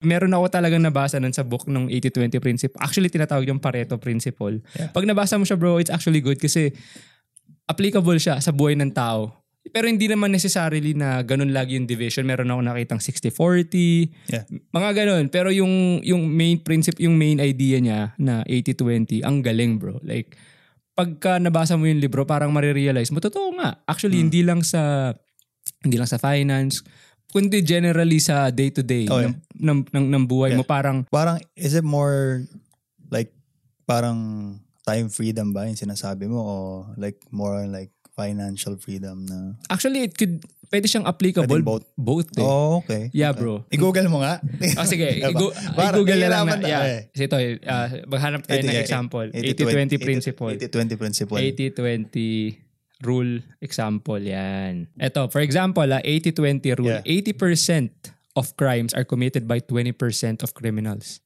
Meron ako talagang nabasa nun sa book ng 80-20 principle. Actually, tinatawag yung Pareto principle. Yeah. Pag nabasa mo siya bro, it's actually good kasi applicable siya sa buhay ng tao. Pero hindi naman necessarily na ganun lagi yung division. Meron ako nakitang 60-40, Yeah. mga ganun. Pero yung, yung main principle, yung main idea niya na 80-20, ang galing bro. Like, pagka nabasa mo yung libro, parang marirealize mo, totoo nga. Actually, Hmm. hindi lang sa hindi lang sa finance, kundi generally sa day-to-day Oh, yeah. ng, ng, ng, ng buhay mo. Yeah. Parang, Parang, is it more like, parang time freedom ba yung sinasabi mo? O like, more like financial freedom na? actually, it could, pwede siyang applicable. Both. Both eh. Oh, okay. Yeah, Okay. bro. I-google mo nga. Ah, sige, Diba? i-go- Parang i-google na lang na. nahihirapan Yeah. eh. Kasi ito, uh, maghanap tayo ng 80, example. 80-20 80-20 principle. 80-20 principle. 80-20 rule example yan. Ito, for example, ah, 80-20 rule. Yeah. 80% of crimes are committed by 20% of criminals.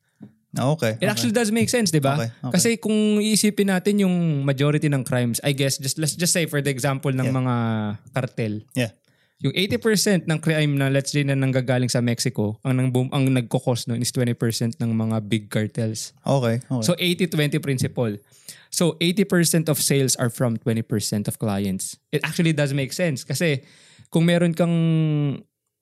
Ah, okay. It actually does make sense, di ba? Okay, okay. Kasi kung iisipin natin yung majority ng crimes, I guess, just let's just say for the example ng Yeah. mga cartel, Yeah. Yung 80% ng crime na let's say na nanggagaling sa Mexico, ang nang ang nagkokos nun is 20% ng mga big cartels. Okay. okay. So 80-20 principle. So 80% of sales are from 20% of clients. It actually does make sense kasi kung meron kang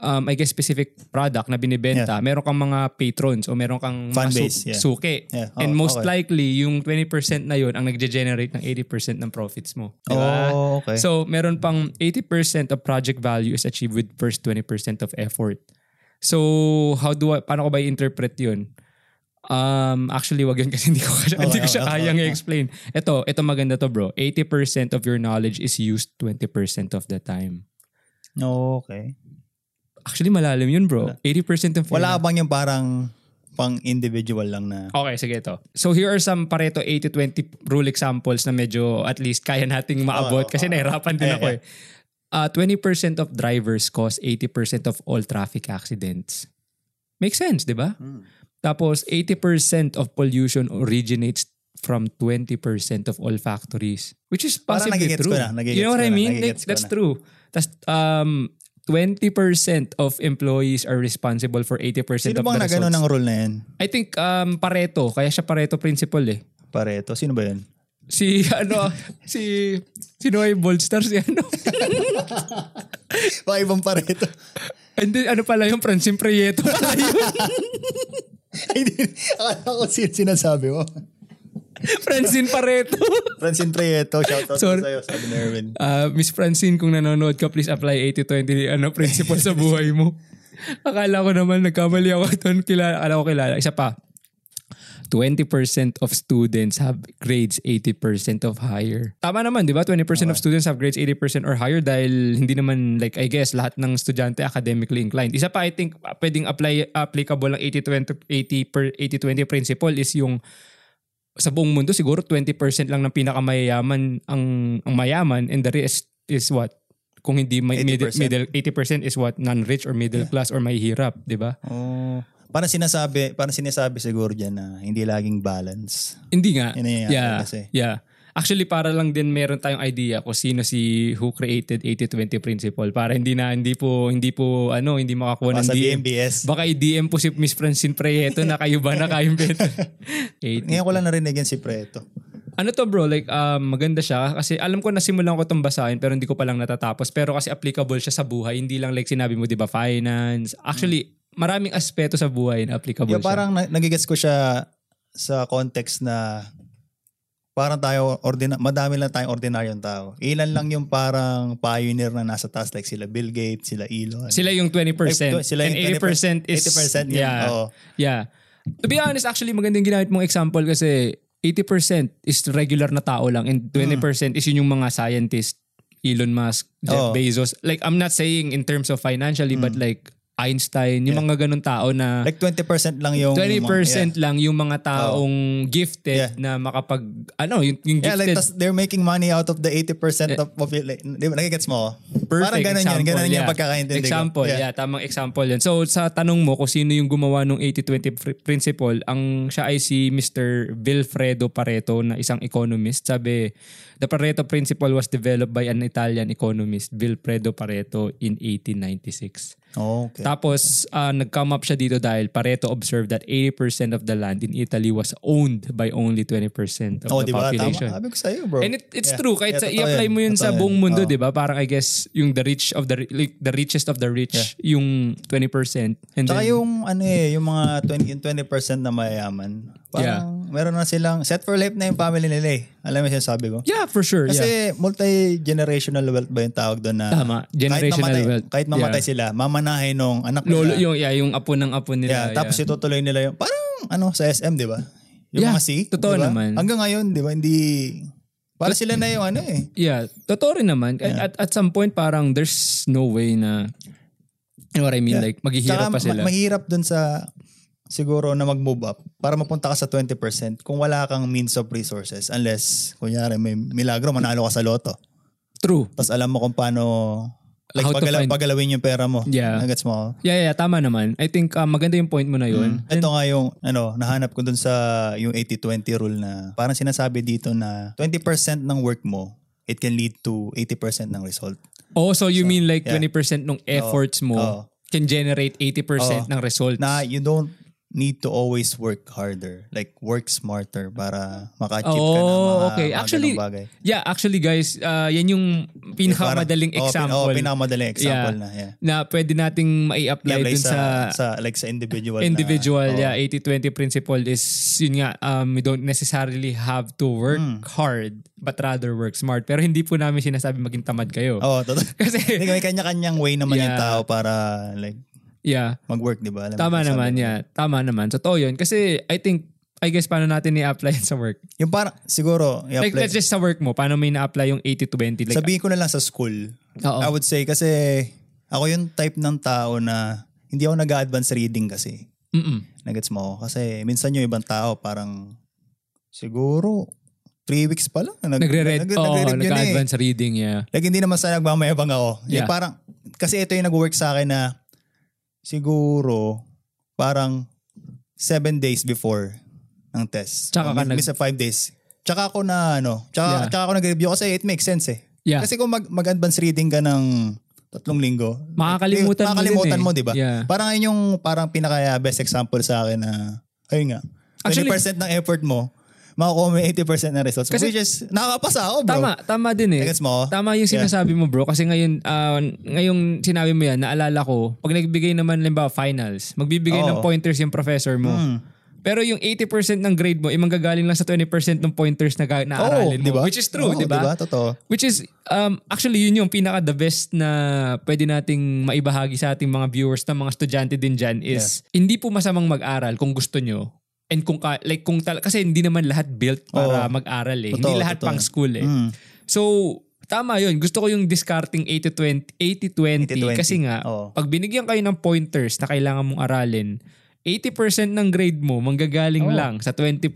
um, I guess specific product na binibenta, meron kang mga patrons o meron kang Fan mga su- base, yeah. suki. Yeah. Oh, And most okay. likely, yung 20% na yun ang nagge-generate ng 80% ng profits mo. Di ba? Oh, okay. So, meron pang 80% of project value is achieved with first 20% of effort. So, how do I, paano ko ba i-interpret yun? Um, actually, wag yun kasi hindi ko, hindi ko siya okay, kayang okay. i-explain. Ito, ito maganda to bro. 80% of your knowledge is used 20% of the time. Okay. Actually, malalim yun bro. 80% of your Wala bang yung parang pang individual lang na Okay, sige ito. So here are some Pareto 80-20 rule examples na medyo at least kaya nating maabot Oo, kasi oo. nahirapan din Eh, ako eh. Uh, 20% of drivers cause 80% of all traffic accidents. Makes sense, di ba? Hmm. Tapos 80% of pollution originates from 20% of all factories. Which is possibly true. ko na, you know what I mean? Like, that's na. true. Tapos um, 20% of employees are responsible for 80% Sino of bang the nagano results. ng rule na yan? I think um, Pareto, kaya siya Pareto principle eh. Pareto. Sino ba yun? Si ano, si sino ay Boldstar si ano? Baka ibang Pareto. Hindi ano pala yung Francine Prieto pala yun. Hindi. Akala ko sin- sinasabi mo. Francine Pareto. Francine Prieto. Shoutout Sorry. Sorry. sa'yo, sabi ni Erwin. Ah, Miss Francine, kung nanonood ka, please apply 80-20 ano, principle sa buhay mo. Akala ko naman nagkamali ako doon. Kilala, akala ko kilala. Isa pa. 20% of students have grades 80% of higher. Tama naman, di ba? 20% of students have grades 80% or higher dahil hindi naman, like, I guess, lahat ng estudyante academically inclined. Isa pa, I think, uh, pwedeng apply, applicable ng 80-20 80 per 80-20 principle is yung sa buong mundo siguro 20% lang ng pinakamayaman ang ang mayaman and the rest is what kung hindi may middle, 80%. middle 80% is what non-rich or middle class or may hirap, 'di ba? Oh. Parang sinasabi, parang sinasabi siguro dyan na hindi laging balance. Hindi nga. Nangyayari yeah. kasi. Yeah. Actually para lang din meron tayong idea kung sino si who created 80-20 principle para hindi na hindi po hindi po ano hindi makakuha ng Baka DM. BMBS. Baka i-DM po si Miss Francine Prieto na kayo ba na kaimbento. 80 Ngayon ko lang narinig yan si Preto. Ano to bro, like um, maganda siya kasi alam ko nasimulan ko itong basahin pero hindi ko pa lang natatapos. Pero kasi applicable siya sa buhay. Hindi lang like sinabi mo, di ba, finance. Actually, maraming aspeto sa buhay na applicable Yung siya. parang na- nagigets ko siya sa context na parang tayo, ordina- madami lang tayong ordinaryong tao. Ilan lang yung parang pioneer na nasa taas like sila Bill Gates, sila Elon. Sila yung 20%. Like, sila and yung 80% is... 80% yun. Yeah. Oo. Yeah. To be honest, actually magandang ginamit mong example kasi 80% is regular na tao lang and 20% is yun yung mga scientist. Elon Musk, Jeff Oo. Bezos. Like, I'm not saying in terms of financially, but like Einstein, yung mga ganun tao na... Like 20% lang yung... 20% yeah. lang yung mga taong gifted Yeah. na makapag ano yung, yung Yeah, like gifted they're making money out of the 80% of population. Di ba? Nagigets mo? Perfect Parang ganun example, Ganun yung yeah. pagkakaintindi ko. Example, yeah. tamang example yan. So sa tanong mo kung sino yung gumawa ng 80-20 pr- principle, ang siya ay si Mr. Vilfredo Pareto na isang economist. Sabi, the Pareto principle was developed by an Italian economist, Vilfredo Pareto in 1896. Okay. Tapos, uh, nag-come up siya dito dahil Pareto observed that 80% of the land in Italy was owned by only 20% of oh, the diba? population. Tama. Sabi ko sa'yo, bro. And it, it's Yeah. true. Kahit Yeah, sa, i-apply yan. mo yun sa buong yan. mundo, Oo. di ba? Parang I guess, yung the rich of the, like, the richest of the rich, yung 20%. And Tsaka then, yung ano eh, yung mga 20, yung 20% na mayayaman. Parang meron na silang set for life na yung family nila eh. Alam mo siya sabi ko? yeah, for sure. yeah. Kasi multi-generational wealth ba yung tawag doon na Tama. Generational kahit mamatay, wealth. Kahit mamatay Yeah. sila, mamanahin nung anak nila. Lolo, yung, yeah, yung apo ng apo nila. yeah, tapos yeah. itutuloy nila yung, parang ano, sa SM, di ba? Yung Yeah, mga C, totoo di ba? naman. Hanggang ngayon, di ba, hindi, para sila na yung ano eh. Yeah, totoo rin naman. At, at some point, parang there's no way na, you know what I mean? Yeah. Like, maghihirap Tsaka pa sila. ma- mahirap dun sa siguro na mag-move up para mapunta ka sa 20% kung wala kang means of resources unless kunyari may milagro manalo ka sa loto. True. Tapos alam mo kung paano like How to pagala- find- pagalawin yung pera mo. Yeah. Nagets mo? Yeah, yeah, tama naman. I think uh, maganda yung point mo na yun. Ito nga yung ano, nahanap ko dun sa yung 80-20 rule na parang sinasabi dito na 20% ng work mo it can lead to 80% ng result. Oh, so you mean like yeah. 20% ng efforts mo Oo. can generate 80% Oo. ng results? Na you don't need to always work harder. Like work smarter para maka-achieve ka ng Oh, mga, okay. mga Actually, bagay. yeah, actually guys, uh, yan yung pinakamadaling Parang- oh, pin- example Oh, pinakamadaling example Yeah. na. Yeah. na pwede nating mai-apply Yeah, dun sa, sa, sa, like sa individual individual. na, oh, yeah, 80-20 principle is yun nga, um, we don't necessarily have to work Hmm. hard but rather work smart. Pero hindi po namin sinasabi maging tamad kayo. Oh, totoo. Kasi, may kanya-kanyang way naman yung Yeah. tao para like yeah, mag-work, di ba? Alam mo tama naman, ko. yeah. Tama naman. Totoo yun. Kasi I think, I guess paano natin i-apply sa work? Yung parang, siguro, Like, i-apply- let's just sa work mo, paano may na-apply yung 80-20? Like, sabihin ko na lang sa school. Oo. I would say, kasi ako yung type ng tao na hindi ako nag-advance reading kasi. mm Nagets mo ako? Kasi minsan yung ibang tao parang siguro three weeks pa lang. Nag, Nagre-read, nag- oo, nagre-read yun eh. nag-advance reading, yeah. Like hindi naman sa nagmamayabang ako. Yeah. Yung parang, kasi ito yung nag-work sa akin na siguro parang seven days before ng test. Tsaka ka min- nag- minsan five days. Tsaka ako na ano, tsaka, Yeah. tsaka ako nag-review kasi it makes sense eh. Yeah. Kasi kung mag, mag-advance reading ka ng tatlong linggo, Makakalimutan mo makakalimutan eh. mo, di ba? Yeah. Parang yun yung parang pinaka best example sa akin na, ayun nga, 20% Actually- ng effort mo, makukuha mo yung 80% ng results. Kasi- Which is, nakakapasa ako, bro. Tama, tama din eh. Gets mo? Tama yung Yeah. sinasabi mo bro kasi ngayon ah, ngayong sinabi mo yan naalala ko pag nagbigay naman limbawa finals magbibigay ng Oo. pointers yung professor mo Hmm. pero yung 80% ng grade mo ay manggagaling lang sa 20% ng pointers na ga- naaralin Oo, di mo ba? which is true di ba Totoo. which is um actually yun yung pinaka the best na pwede nating maibahagi sa ating mga viewers na mga estudyante din dyan is hindi po masamang mag-aral kung gusto nyo and kung ka, like kung tal- kasi hindi naman lahat built para Oo. mag-aral eh Totoo, hindi lahat totoo. pang school eh Mm. So, tama yun. Gusto ko yung discarding 80-20, 80-20 80-20. kasi nga, Oo. pag binigyan kayo ng pointers na kailangan mong aralin, 80% ng grade mo manggagaling Oo. lang sa 20%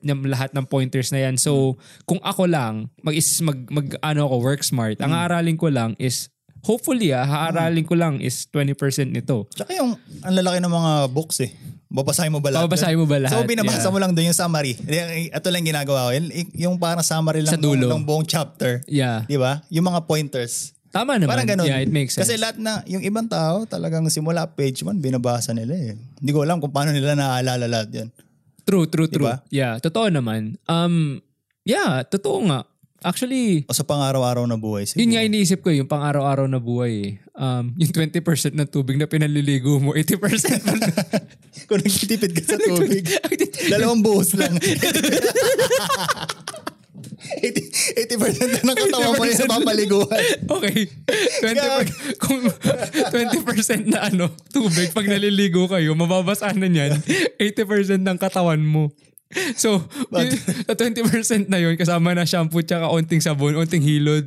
ng lahat ng pointers na yan. So, kung ako lang, mag, is, mag, mag ano ako, work smart, ang Hmm. aaralin ko lang is, hopefully ah, haaralin ko lang is 20% nito. Tsaka yung, ang lalaki ng mga books eh. Babasahin mo ba lahat? Babasahin mo ba lahat? So, binabasa Yeah. mo lang doon yung summary. Ito lang ginagawa ko. Yung, parang summary lang Sa dulo. Ng, ng buong chapter. Yeah. Di ba? Yung mga pointers. Tama naman. Parang ganun. Yeah, it makes sense. Kasi lahat na, yung ibang tao, talagang simula page 1, binabasa nila eh. Hindi ko alam kung paano nila naaalala lahat yan. true, true, true. Diba? Yeah, totoo naman. Um, yeah, totoo nga. Actually, O sa pang-araw-araw na buhay. Siguro. Yun nga iniisip ko, yung pang-araw-araw na buhay eh. Um, yung 20% ng tubig na pinaliligo mo, 80% mo na. Kung nagtitipid ka sa tubig, dalawang buhos lang. 80, 80% na ng katawan mo yung sa papaliguan. okay. 20 kung 20% na ano, tubig, pag naliligo kayo, mababasa na niyan, 80% ng katawan mo. So, sa 20% na yun, kasama na shampoo tsaka onting sabon, onting hilod.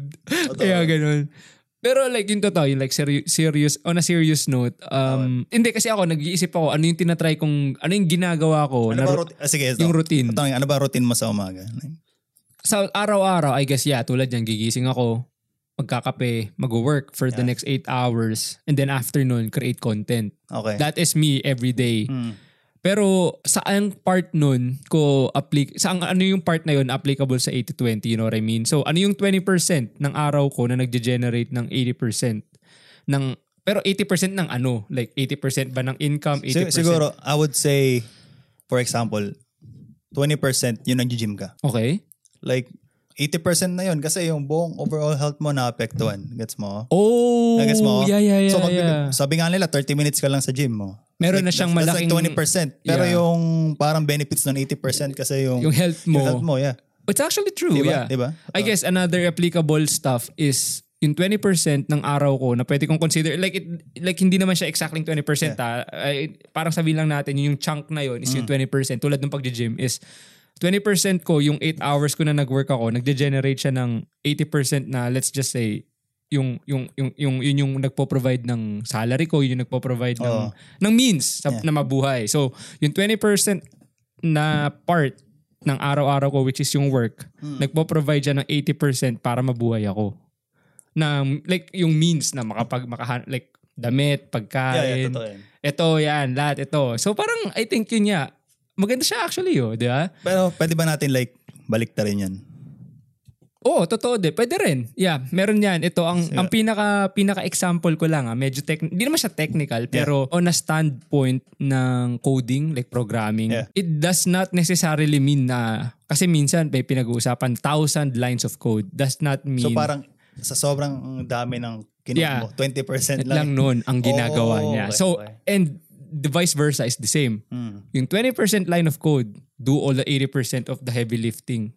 Kaya ganun. Pero like yung totoo, yung like seri- serious, on a serious note, um, hindi kasi ako, nag-iisip ako, ano yung tinatry kong, ano yung ginagawa ko. Ano na ba ru- routine? Ah, sige, ito. yung routine. Ito, ano ba routine mo sa umaga? sa araw-araw, I guess, yeah, tulad yan, gigising ako, magkakape, mag-work for the Yeah. next 8 hours, and then afternoon, create content. Okay. That is me every day. Hmm. Pero saan part nun ko applic sa ano yung part na yun applicable sa 80-20, you know what I mean? So ano yung 20% ng araw ko na nagge-generate ng 80% ng Pero 80% ng ano? Like 80% ba ng income? 80%? Si- siguro, I would say, for example, 20% yun ang gym ka. Okay. Like, 80% na yun kasi yung buong overall health mo naapektuhan. Gets mo? Oh, Gets mo? yeah, yeah, yeah. so, pag, yeah. sabi nga nila, 30 minutes ka lang sa gym mo. Meron Like, na siyang that's- that's malaking- like 20%. Pero Yeah. yung parang benefits ng 80% kasi yung, Yung health mo. yung health mo, yeah. It's actually true, yeah. Diba? Diba? I guess another applicable stuff is yung 20% ng araw ko na pwede kong consider like it, like hindi naman siya exactly 20% ah. Ay, parang sabihin lang natin yung chunk na yon is yung Mm. 20% tulad ng pagje-gym is 20% ko yung 8 hours ko na nag-work ako nagde-generate siya ng 80% na let's just say yung yung yung yung yun yung nagpo-provide ng salary ko, yun yung nagpo-provide ng Oo. ng means sa, Yeah. na mabuhay. So, yung 20% na part ng araw-araw ko which is yung work, Hmm. nagpo-provide siya ng 80% para mabuhay ako. Na like yung means na makapag makahan like damit, Yeah, yeah, pagkain. totoo yan. ito yan, lahat ito. So parang I think yun nga. Maganda siya actually, oh, di ba? Pero pwede ba natin like, balik rin yan? Oo, totoo din. Pwede rin. Yeah, meron yan. Ito, ang, ang pinaka, pinaka-example ko lang, ah, medyo tech, hindi naman siya technical, pero on a standpoint ng coding, like programming, Yeah. it does not necessarily mean na, kasi minsan may pinag-uusapan, thousand lines of code. Does not mean, So parang sa sobrang dami ng kinuha Yeah. mo, 20% lang lang. nun ang ginagawa Oh, niya. okay, So, okay. and the vice versa is the same. Hmm. Yung 20% line of code, do all the 80% of the heavy lifting.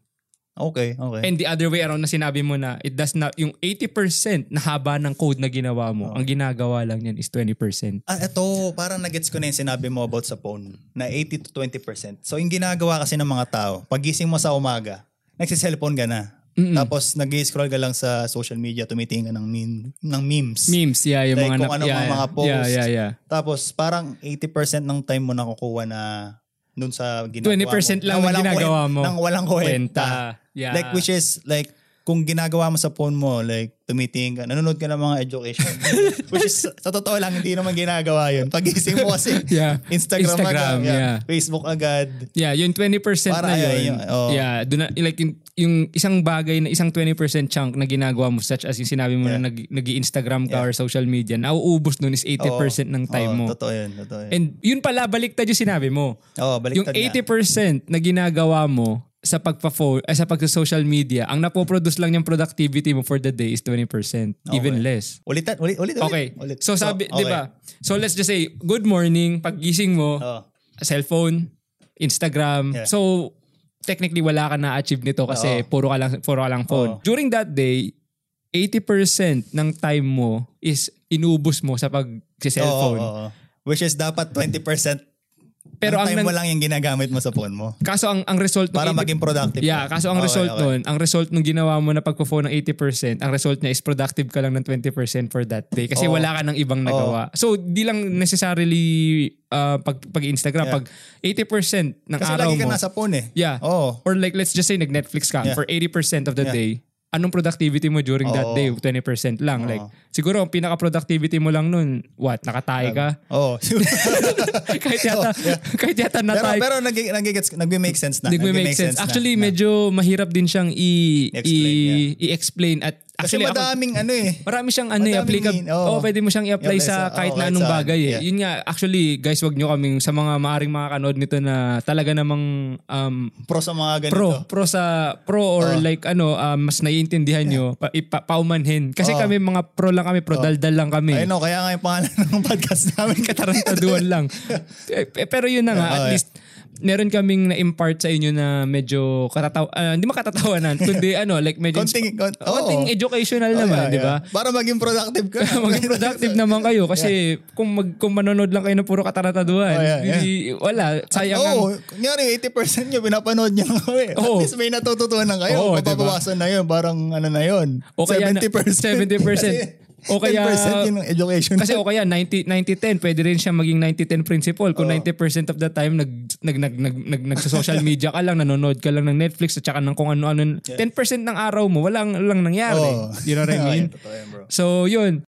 Okay, okay. And the other way around na sinabi mo na it does not, yung 80% na haba ng code na ginawa mo, ang ginagawa lang yan is 20%. Ah, eto, parang nagets ko na yung sinabi mo about sa phone, na 80 to 20%. So, yung ginagawa kasi ng mga tao, pagising mo sa umaga, nagsiselfone ka na. Mm-mm. Tapos, nag-scroll ka lang sa social media, tumitingin ka ng, meme, ng memes. Memes, yeah, yung Like mga, kung ano yeah, mga mga yeah, posts. Yeah, yeah, yeah. Tapos, parang 80% ng time mo nakukuha na dun sa ginagawa 20% mo. lang Na ng walang ginagawa mo. Nang walang. Kwenta. Yeah. Like, which is, like, kung ginagawa mo sa phone mo, like, tumitingin ka, nanonood ka ng mga education. which is, sa totoo lang, hindi naman ginagawa yun. Pagising mo kasi, Yeah. Instagram, Instagram, agad, yeah. Facebook agad. Yeah, yung 20% Para na yun. yun, oh. Yeah, dun na, like yung, yung isang bagay na isang 20% chunk na ginagawa mo such as yung sinabi mo Yeah. na nag, nag-Instagram ka Yeah. or social media, nauubos nun is 80% ng time Oo, mo. Totoo yun, totoo yun. And yun pala, baliktad yung sinabi mo. Oo, yung baliktad nga. 80% na ginagawa mo sa pagpa-phone, eh, sa pag-social media, ang napoproduce lang yung productivity mo for the day is 20%. Even less. Ulitan, ulit, ulit, ulit. Okay. ulit. So sabi, okay. 'di ba? So let's just say good morning, paggising mo, Oo. cellphone, Instagram. Yeah. So technically wala ka na-achieve nito kasi Oo. puro ka lang puro ka lang phone. Oo. During that day, 80% ng time mo is inubos mo sa pag-cellphone. Oo, oo, oo. Which is dapat 20% Pero ng ang time mo lang yung ginagamit mo sa phone mo. kaso ang ang result Para 80 maging productive. Yeah, ka. kaso ang Okay, result okay. nun, ang result nung ginawa mo na pagpo-phone ng 80%, ang result niya is productive ka lang ng 20% for that day kasi Oo. wala ka ng ibang nagawa. So, di lang necessarily uh, pag pag Instagram Yeah. pag 80% ng Kasi araw lagi ka mo. nasa phone eh. Yeah. Oo. Or like let's just say nag-Netflix ka Yeah. for 80% of the Yeah. day. Anong productivity mo during that Oo. day? 20% lang. Oo. Like siguro ang pinaka-productivity mo lang nun, what? Nakatay ka? Oo. kahit yata kahit yata pero natay pero nag nag-make nagme-make sense na. Nagme-make sense. na. Actually, Na. medyo mahirap din siyang i- I-explain, i- i-explain at kasi actually ako, madaming ano eh. marami siyang ano eh, applicable. mean, oo. Oo, pwede mo siyang i-apply I-apply sa sa- kahit na anong bagay eh. Yeah. Yun nga, actually, guys, wag nyo kaming sa mga maaring makakanood nito na talaga namang um, Pro sa mga ganito. pro pro sa pro or Oo. like ano um, mas naiintindihan nyo pa, ipa, paumanhin kasi Oo. kami mga pro lang kami pro daldal lang kami I know, kaya nga yung pangalan ng podcast namin. katarantaduan lang. Eh, Pero yun na nga, at Okay. least meron kaming na-impart sa inyo na medyo katataw ah, hindi makatatawanan, kundi ano, like medyo Konting- kon- oo. konting educational Oh, naman, yeah, di ba? yeah. Para maging productive ka. Maging productive naman kayo kasi kung mag, kung manonood lang kayo ng puro katarantaduan, Oh, yeah, yeah. hindi- wala, sayang ang- Oo, kunyari 80% nyo pinapanood nyo kami. Oo. At least may natututunan na kayo. Oo, Papabawasan na yun. Parang ano na yun. O kaya na- 70%. 70%. O kaya- 10% yun ng education. Kasi o kaya 90 90-10 pwede rin siya maging 90-10 principle kung 90% of the time nag nag nag nag, nag, nag social media ka lang nanonood ka lang ng Netflix at saka ng kung ano-ano 10% ng araw mo walang lang nangyari. Oo. You know what I mean? Totoo yan, bro. So, yun.